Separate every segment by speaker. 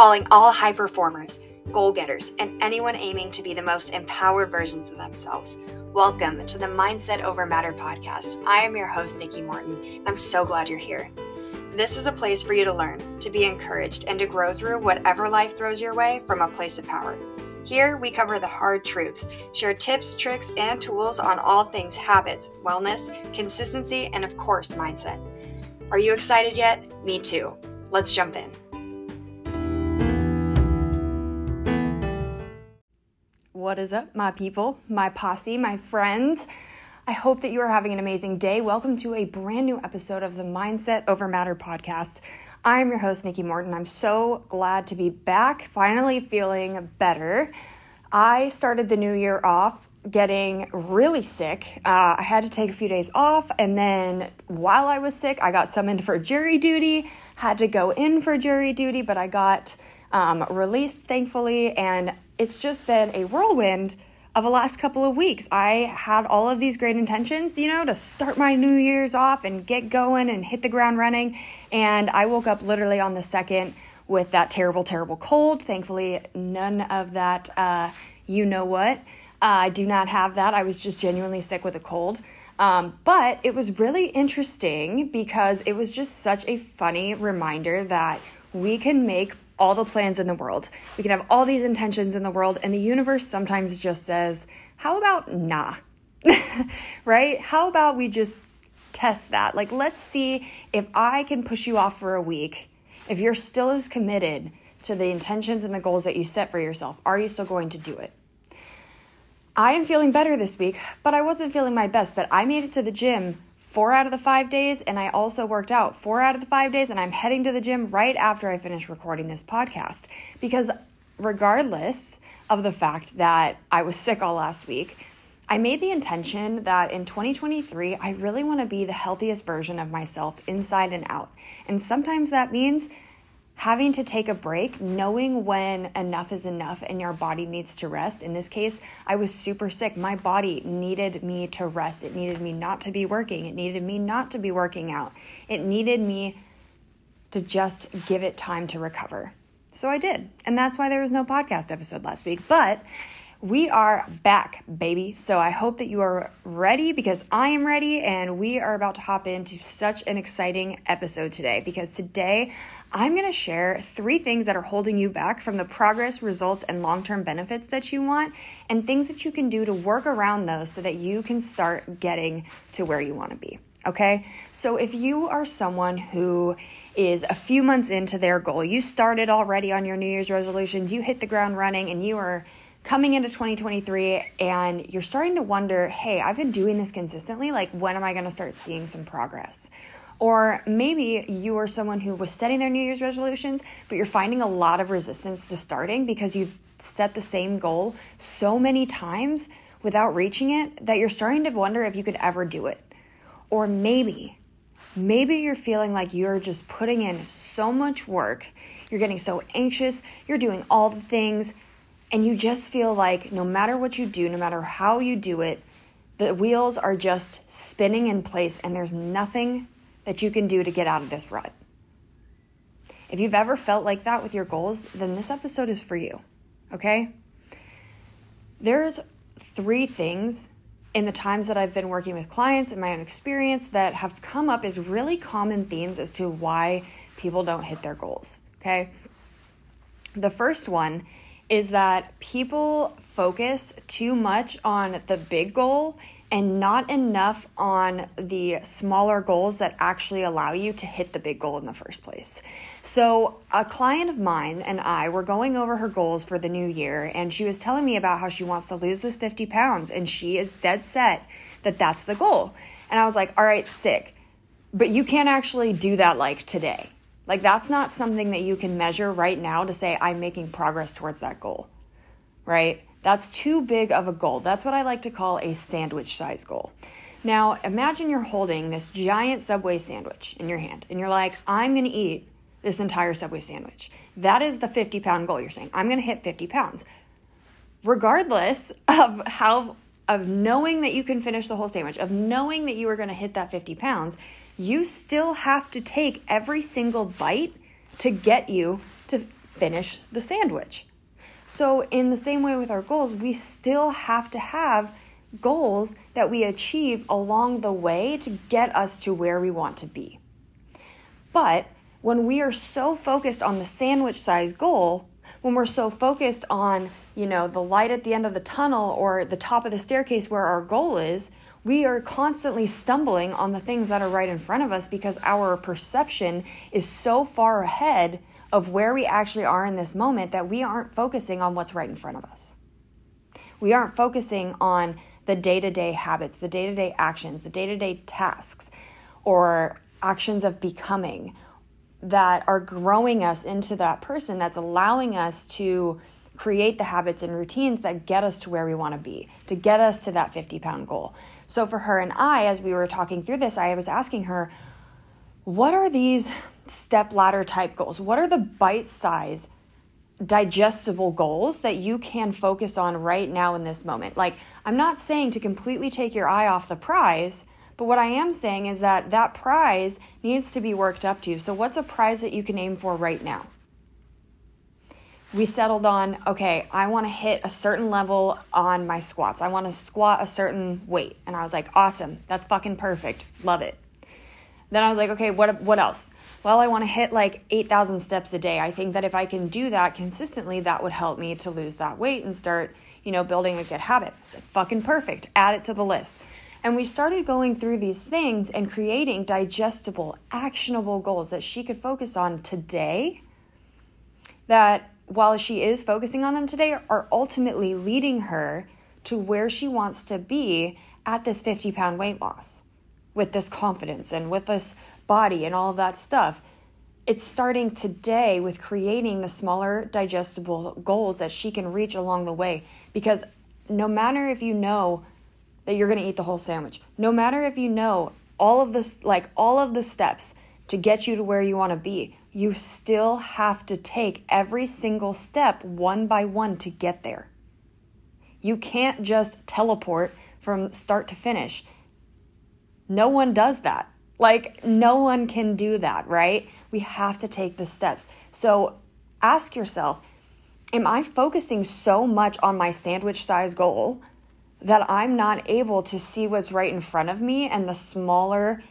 Speaker 1: calling all high performers, goal getters, and anyone aiming to be the most empowered versions of themselves. Welcome to the Mindset Over Matter podcast. I am your host, Nikki Morton, and I'm so glad you're here. This is a place for you to learn, to be encouraged, and to grow through whatever life throws your way from a place of power. Here, we cover the hard truths, share tips, tricks, and tools on all things habits, wellness, consistency, and of course, mindset. Are you excited yet? Me too. Let's jump in. What is up, my people, my posse, my friends? I hope that you are having an amazing day. Welcome to a brand new episode of the Mindset Over Matter podcast. I'm your host, Nikki Morton. I'm so glad to be back, finally feeling better. I started the new year off getting really sick. Uh, I had to take a few days off, and then while I was sick, I got summoned for jury duty, had to go in for jury duty, but I got um, released thankfully, and it's just been a whirlwind of the last couple of weeks. I had all of these great intentions, you know, to start my New Year's off and get going and hit the ground running. And I woke up literally on the second with that terrible, terrible cold. Thankfully, none of that, uh, you know what. Uh, I do not have that. I was just genuinely sick with a cold. Um, but it was really interesting because it was just such a funny reminder that we can make all the plans in the world. We can have all these intentions in the world, and the universe sometimes just says, How about nah? right? How about we just test that? Like, let's see if I can push you off for a week. If you're still as committed to the intentions and the goals that you set for yourself, are you still going to do it? I am feeling better this week, but I wasn't feeling my best. But I made it to the gym four out of the five days, and I also worked out four out of the five days, and I'm heading to the gym right after I finish recording this podcast. Because regardless of the fact that I was sick all last week, I made the intention that in 2023, I really want to be the healthiest version of myself inside and out. And sometimes that means having to take a break, knowing when enough is enough and your body needs to rest. In this case, I was super sick. My body needed me to rest. It needed me not to be working. It needed me not to be working out. It needed me to just give it time to recover. So I did. And that's why there was no podcast episode last week. But we are back, baby. So I hope that you are ready because I am ready, and we are about to hop into such an exciting episode today. Because today I'm going to share three things that are holding you back from the progress, results, and long term benefits that you want, and things that you can do to work around those so that you can start getting to where you want to be. Okay, so if you are someone who is a few months into their goal, you started already on your New Year's resolutions, you hit the ground running, and you are coming into 2023 and you're starting to wonder, hey, I've been doing this consistently. Like, when am I going to start seeing some progress? Or maybe you are someone who was setting their New Year's resolutions, but you're finding a lot of resistance to starting because you've set the same goal so many times without reaching it that you're starting to wonder if you could ever do it. Or maybe, maybe you're feeling like you're just putting in so much work, you're getting so anxious, you're doing all the things and you just feel like no matter what you do, no matter how you do it, the wheels are just spinning in place and there's nothing that you can do to get out of this rut. If you've ever felt like that with your goals, then this episode is for you. Okay? There's three things in the times that I've been working with clients and my own experience that have come up as really common themes as to why people don't hit their goals. Okay? The first one is that people focus too much on the big goal and not enough on the smaller goals that actually allow you to hit the big goal in the first place. So, a client of mine and I were going over her goals for the new year, and she was telling me about how she wants to lose this 50 pounds, and she is dead set that that's the goal. And I was like, all right, sick. But you can't actually do that like today. Like, that's not something that you can measure right now to say, I'm making progress towards that goal, right? That's too big of a goal. That's what I like to call a sandwich size goal. Now, imagine you're holding this giant Subway sandwich in your hand, and you're like, I'm gonna eat this entire Subway sandwich. That is the 50 pound goal you're saying. I'm gonna hit 50 pounds. Regardless of how, of knowing that you can finish the whole sandwich, of knowing that you are gonna hit that 50 pounds, you still have to take every single bite to get you to finish the sandwich. So, in the same way with our goals, we still have to have goals that we achieve along the way to get us to where we want to be. But when we are so focused on the sandwich size goal, when we're so focused on, you know, the light at the end of the tunnel or the top of the staircase where our goal is, we are constantly stumbling on the things that are right in front of us because our perception is so far ahead of where we actually are in this moment that we aren't focusing on what's right in front of us. We aren't focusing on the day to day habits, the day to day actions, the day to day tasks, or actions of becoming that are growing us into that person that's allowing us to create the habits and routines that get us to where we want to be, to get us to that 50 pound goal. So for her and I, as we were talking through this, I was asking her, what are these step ladder type goals? What are the bite size, digestible goals that you can focus on right now in this moment? Like, I'm not saying to completely take your eye off the prize, but what I am saying is that that prize needs to be worked up to. So, what's a prize that you can aim for right now? We settled on okay, I want to hit a certain level on my squats. I want to squat a certain weight. And I was like, awesome. That's fucking perfect. Love it. Then I was like, okay, what what else? Well, I want to hit like 8,000 steps a day. I think that if I can do that consistently, that would help me to lose that weight and start, you know, building a good habit. I said, fucking perfect. Add it to the list. And we started going through these things and creating digestible, actionable goals that she could focus on today that while she is focusing on them today, are ultimately leading her to where she wants to be at this 50 pound weight loss with this confidence and with this body and all that stuff. It's starting today with creating the smaller, digestible goals that she can reach along the way. Because no matter if you know that you're going to eat the whole sandwich, no matter if you know all of this, like all of the steps to get you to where you want to be, you still have to take every single step one by one to get there. You can't just teleport from start to finish. No one does that. Like, no one can do that, right? We have to take the steps. So ask yourself Am I focusing so much on my sandwich size goal that I'm not able to see what's right in front of me and the smaller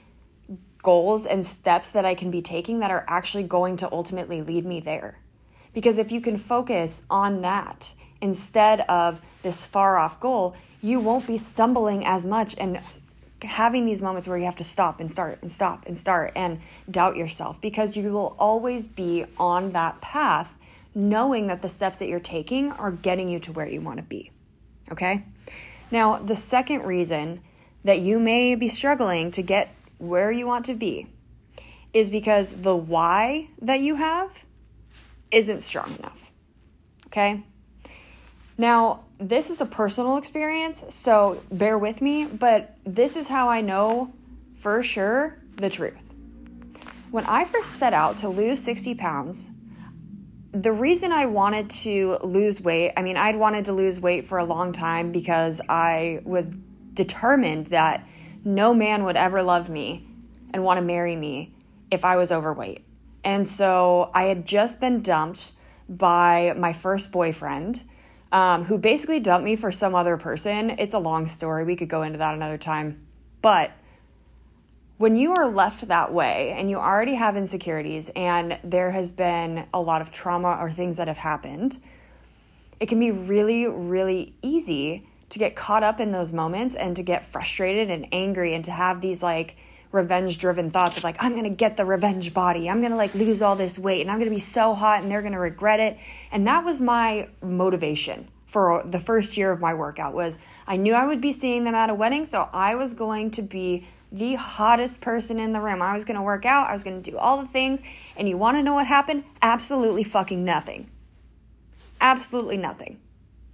Speaker 1: goals and steps that I can be taking that are actually going to ultimately lead me there. Because if you can focus on that instead of this far off goal, you won't be stumbling as much and having these moments where you have to stop and start and stop and start and doubt yourself because you will always be on that path knowing that the steps that you're taking are getting you to where you want to be. Okay? Now, the second reason that you may be struggling to get where you want to be is because the why that you have isn't strong enough. Okay? Now, this is a personal experience, so bear with me, but this is how I know for sure the truth. When I first set out to lose 60 pounds, the reason I wanted to lose weight, I mean, I'd wanted to lose weight for a long time because I was determined that no man would ever love me and want to marry me if I was overweight. And so I had just been dumped by my first boyfriend, um, who basically dumped me for some other person. It's a long story. We could go into that another time. But when you are left that way and you already have insecurities and there has been a lot of trauma or things that have happened, it can be really, really easy to get caught up in those moments and to get frustrated and angry and to have these like revenge driven thoughts of like i'm gonna get the revenge body. I'm gonna like lose all this weight and i'm gonna be so hot and they're gonna regret it. And that was my motivation for the first year of my workout was i knew i would be seeing them at a wedding so i was going to be the hottest person in the room. I was gonna work out i was gonna do all the things and you want to know what happened? Absolutely fucking nothing. Absolutely nothing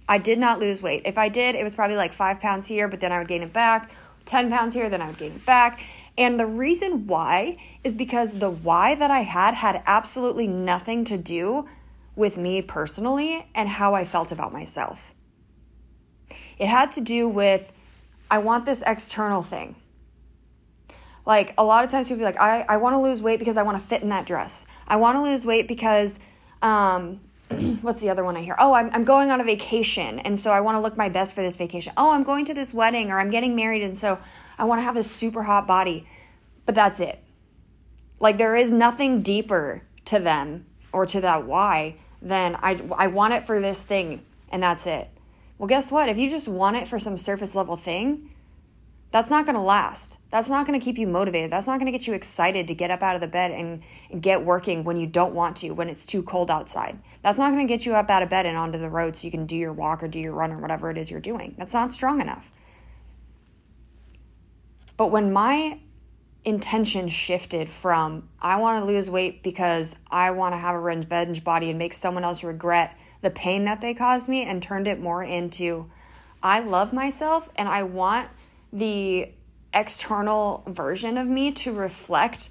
Speaker 1: I did not lose weight. If I did, it was probably like five pounds here, but then I would gain it back. 10 pounds here, then I would gain it back. And the reason why is because the why that I had had absolutely nothing to do with me personally and how I felt about myself. It had to do with I want this external thing. Like a lot of times people be like, I, I want to lose weight because I want to fit in that dress. I want to lose weight because Um, what's the other one I hear? Oh, I'm, I'm going on a vacation, and so I want to look my best for this vacation. Oh, I'm going to this wedding, or I'm getting married, and so I want to have this super hot body. But that's it. Like, there is nothing deeper to them or to that why than I, I want it for this thing, and that's it. Well, guess what? If you just want it for some surface level thing, that's not going to last. That's not going to keep you motivated. That's not going to get you excited to get up out of the bed and, get working when you don't want to, when it's too cold outside. That's not going to get you up out of bed and onto the road so you can do your walk or do your run or whatever it is you're doing. That's not strong enough. But when my intention shifted from I want to lose weight because I want to have a revenge body and make someone else regret the pain that they caused me and turned it more into I love myself and I want the external version of me to reflect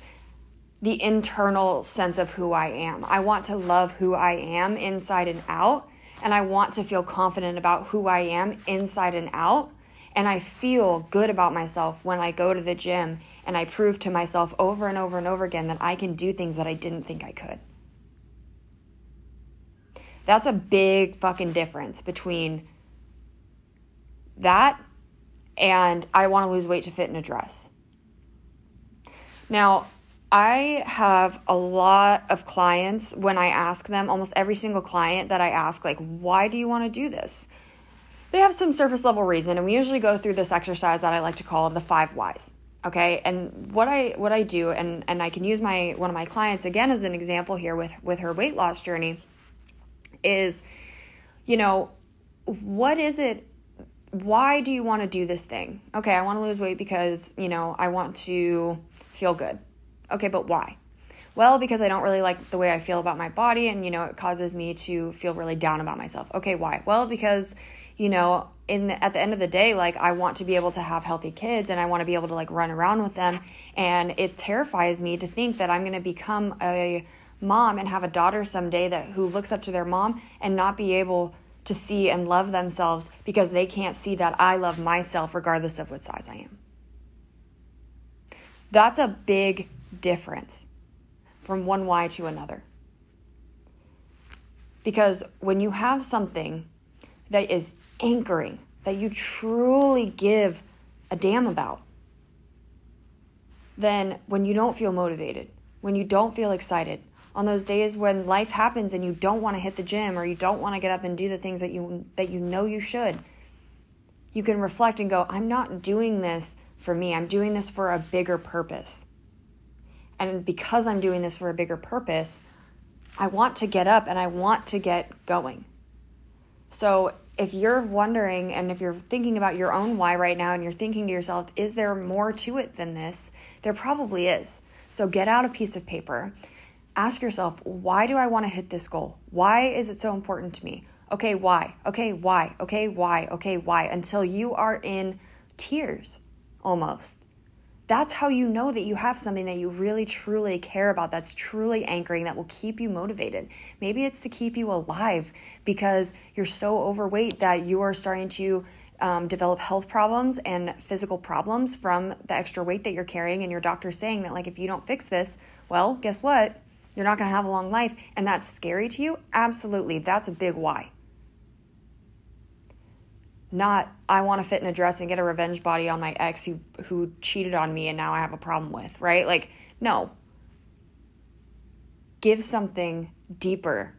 Speaker 1: the internal sense of who I am. I want to love who I am inside and out, and I want to feel confident about who I am inside and out. And I feel good about myself when I go to the gym and I prove to myself over and over and over again that I can do things that I didn't think I could. That's a big fucking difference between that and I want to lose weight to fit in a dress. Now, I have a lot of clients when I ask them, almost every single client that I ask, like, why do you want to do this? They have some surface level reason, and we usually go through this exercise that I like to call the five whys. Okay, and what I what I do, and and I can use my one of my clients again as an example here with with her weight loss journey, is, you know, what is it why do you want to do this thing? Okay, I want to lose weight because, you know, I want to feel good. Okay, but why? Well, because I don't really like the way I feel about my body and, you know, it causes me to feel really down about myself. Okay, why? Well, because, you know, in the, at the end of the day, like I want to be able to have healthy kids and I want to be able to like run around with them and it terrifies me to think that I'm going to become a mom and have a daughter someday that who looks up to their mom and not be able to see and love themselves because they can't see that I love myself regardless of what size I am. That's a big difference from one why to another. Because when you have something that is anchoring, that you truly give a damn about, then when you don't feel motivated, when you don't feel excited, on those days when life happens and you don't want to hit the gym or you don't want to get up and do the things that you that you know you should you can reflect and go i'm not doing this for me. I'm doing this for a bigger purpose. And because i'm doing this for a bigger purpose i want to get up and i want to get going. So if you're wondering and if you're thinking about your own why right now and you're thinking to yourself is there more to it than this? There probably is. So get out a piece of paper ask yourself, why do I want to hit this goal? Why is it so important to me? Okay, why? Okay, why? Okay, why? Okay, why? Until you are in tears almost. That's how you know that you have something that you really truly care about, that's truly anchoring, that will keep you motivated. Maybe it's to keep you alive because you're so overweight that you are starting to um, develop health problems and physical problems from the extra weight that you're carrying, and your doctor's saying that, like, if you don't fix this, well, guess what? You're not going to have a long life, and that's scary to you? Absolutely. That's a big why. Not, I want to fit in a dress and get a revenge body on my ex who, who cheated on me and now I have a problem with, right? Like, no. Give something deeper.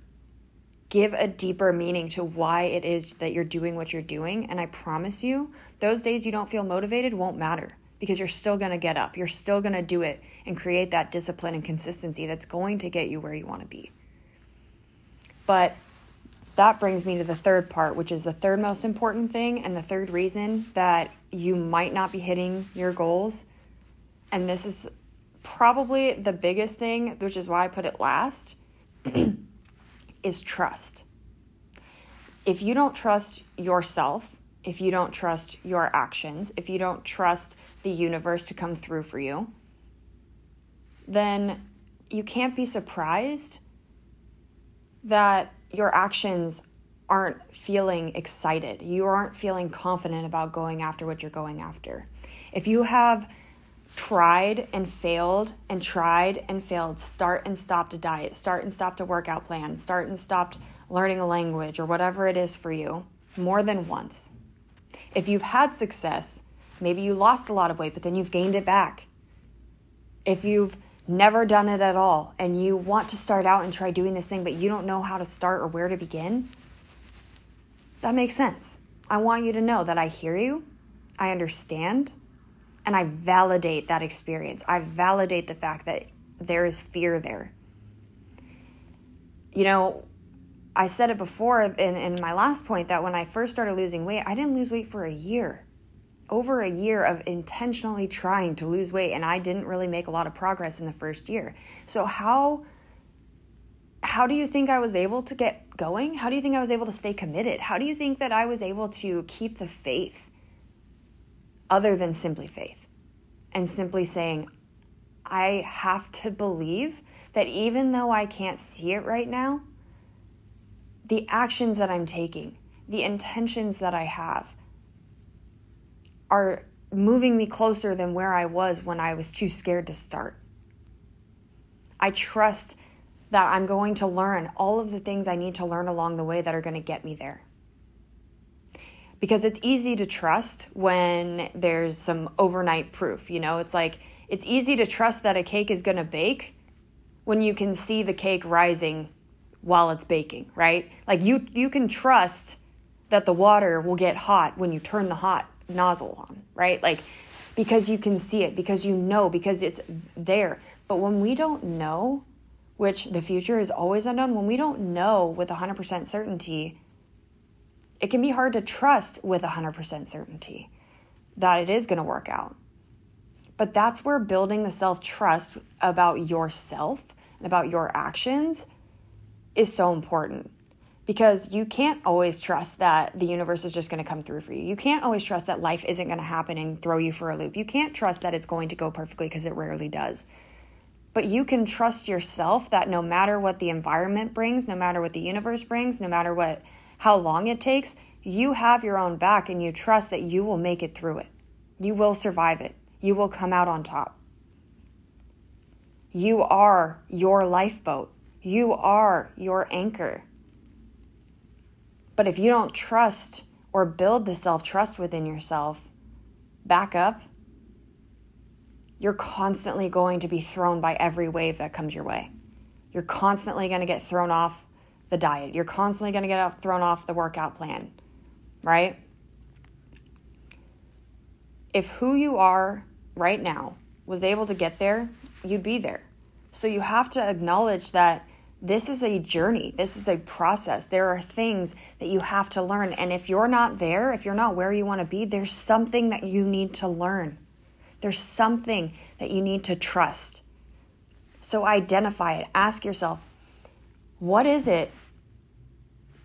Speaker 1: Give a deeper meaning to why it is that you're doing what you're doing. And I promise you, those days you don't feel motivated won't matter because you're still going to get up. You're still going to do it and create that discipline and consistency that's going to get you where you want to be. But that brings me to the third part, which is the third most important thing and the third reason that you might not be hitting your goals. And this is probably the biggest thing, which is why I put it last, is trust. If you don't trust yourself, if you don't trust your actions, if you don't trust the universe to come through for you, then you can't be surprised that your actions aren't feeling excited. You aren't feeling confident about going after what you're going after. If you have tried and failed and tried and failed, start and stopped a diet, start and stopped a workout plan, start and stopped learning a language or whatever it is for you more than once. If you've had success, maybe you lost a lot of weight, but then you've gained it back. If you've never done it at all and you want to start out and try doing this thing, but you don't know how to start or where to begin, that makes sense. I want you to know that I hear you, I understand, and I validate that experience. I validate the fact that there is fear there. You know, I said it before in, in my last point that when I first started losing weight, I didn't lose weight for a year. Over a year of intentionally trying to lose weight, and I didn't really make a lot of progress in the first year. So, how how do you think I was able to get going? How do you think I was able to stay committed? How do you think that I was able to keep the faith other than simply faith and simply saying, I have to believe that even though I can't see it right now, the actions that I'm taking, the intentions that I have, are moving me closer than where I was when I was too scared to start. I trust that I'm going to learn all of the things I need to learn along the way that are going to get me there. Because it's easy to trust when there's some overnight proof. You know, it's like it's easy to trust that a cake is going to bake when you can see the cake rising while it's baking, right? Like you you can trust that the water will get hot when you turn the hot nozzle on, right? Like because you can see it, because you know, because it's there. But when we don't know, which the future is always unknown, when we don't know with 100% certainty, it can be hard to trust with 100% certainty that it is going to work out. But that's where building the self trust about yourself and about your actions is so important because you can't always trust that the universe is just going to come through for you. You can't always trust that life isn't going to happen and throw you for a loop. You can't trust that it's going to go perfectly because it rarely does. But you can trust yourself that no matter what the environment brings, no matter what the universe brings, no matter what how long it takes, you have your own back and you trust that you will make it through it. You will survive it. You will come out on top. You are your lifeboat. You are your anchor. But if you don't trust or build the self trust within yourself, back up, you're constantly going to be thrown by every wave that comes your way. You're constantly going to get thrown off the diet. You're constantly going to get thrown off the workout plan, right? If who you are right now was able to get there, you'd be there. So you have to acknowledge that this is a journey, this is a process. There are things that you have to learn. And if you're not there, if you're not where you want to be, there's something that you need to learn. There's something that you need to trust. So identify it. Ask yourself, what is it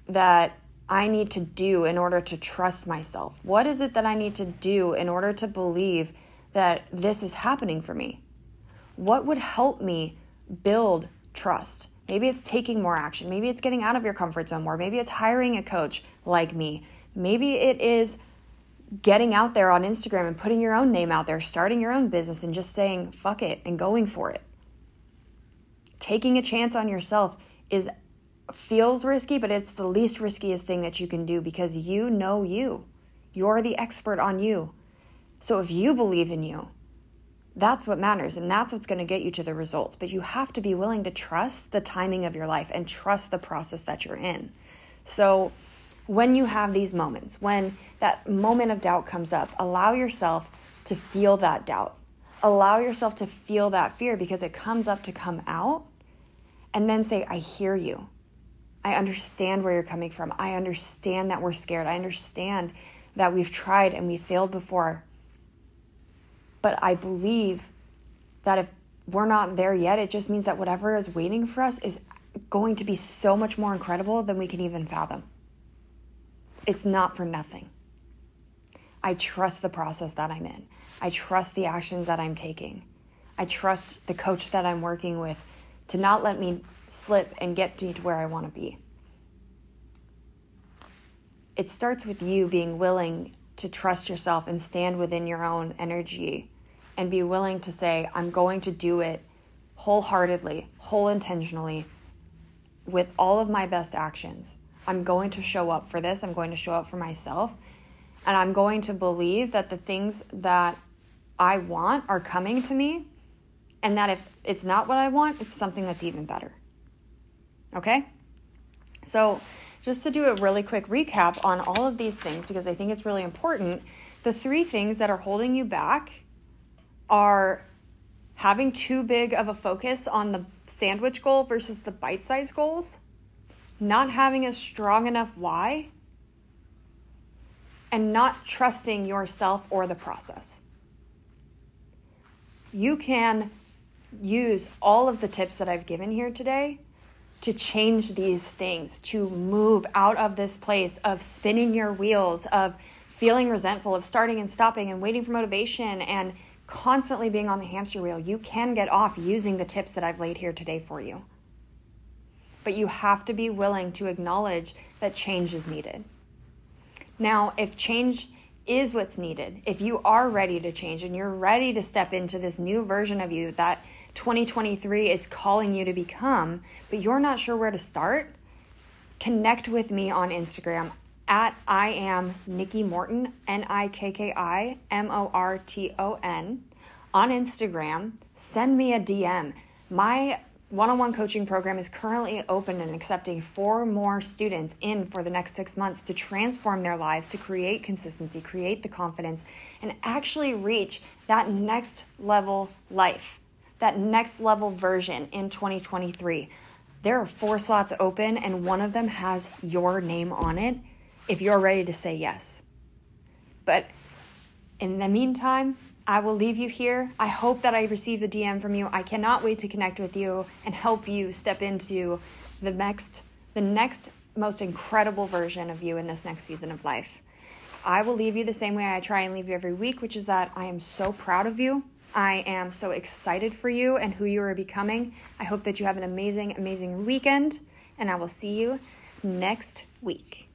Speaker 1: that I need to do in order to trust myself? What is it that I need to do in order to believe that this is happening for me? What would help me build trust? Maybe it's taking more action. Maybe it's getting out of your comfort zone more. Maybe it's hiring a coach like me. Maybe it is getting out there on Instagram and putting your own name out there, starting your own business and just saying, fuck it, and going for it. Taking a chance on yourself is feels risky, but it's the least riskiest thing that you can do because you know you. You're the expert on you. So if you believe in you, that's what matters, and that's what's going to get you to the results. But you have to be willing to trust the timing of your life and trust the process that you're in. So, when you have these moments, when that moment of doubt comes up, allow yourself to feel that doubt. Allow yourself to feel that fear because it comes up to come out. And then say, I hear you. I understand where you're coming from. I understand that we're scared. I understand that we've tried and we failed before. But I believe that if we're not there yet, it just means that whatever is waiting for us is going to be so much more incredible than we can even fathom. It's not for nothing. I trust the process that I'm in. I trust the actions that I'm taking. I trust the coach that I'm working with to not let me slip and get me to where I want to be. It starts with you being willing to trust yourself and stand within your own energy and be willing to say, I'm going to do it wholeheartedly, whole intentionally, with all of my best actions. I'm going to show up for this. I'm going to show up for myself. And I'm going to believe that the things that I want are coming to me. And that if it's not what I want, it's something that's even better. Okay? So, just to do a really quick recap on all of these things, because I think it's really important, the three things that are holding you back are having too big of a focus on the sandwich goal versus the bite sized goals, not having a strong enough why, and not trusting yourself or the process. You can use all of the tips that I've given here today to change these things, to move out of this place of spinning your wheels, of feeling resentful, of starting and stopping and waiting for motivation and constantly being on the hamster wheel, you can get off using the tips that I've laid here today for you. But you have to be willing to acknowledge that change is needed. Now, if change is what's needed, if you are ready to change and you're ready to step into this new version of you that 2023 is calling you to become, but you're not sure where to start, connect with me on Instagram at I am Nikki Morton, N I K K I M O R T O N, on Instagram. Send me a DM. My one on one coaching program is currently open and accepting four more students in for the next six months to transform their lives, to create consistency, create the confidence, and actually reach that next level life, that next level version in 2023. There are four slots open, and one of them has your name on it if you're ready to say yes. But in the meantime, I will leave you here. I hope that I receive a DM from you. I cannot wait to connect with you and help you step into the next the next most incredible version of you in this next season of life. I will leave you the same way I try and leave you every week, which is that I am so proud of you. I am so excited for you and who you are becoming. I hope that you have an amazing, amazing weekend, and I will see you next week.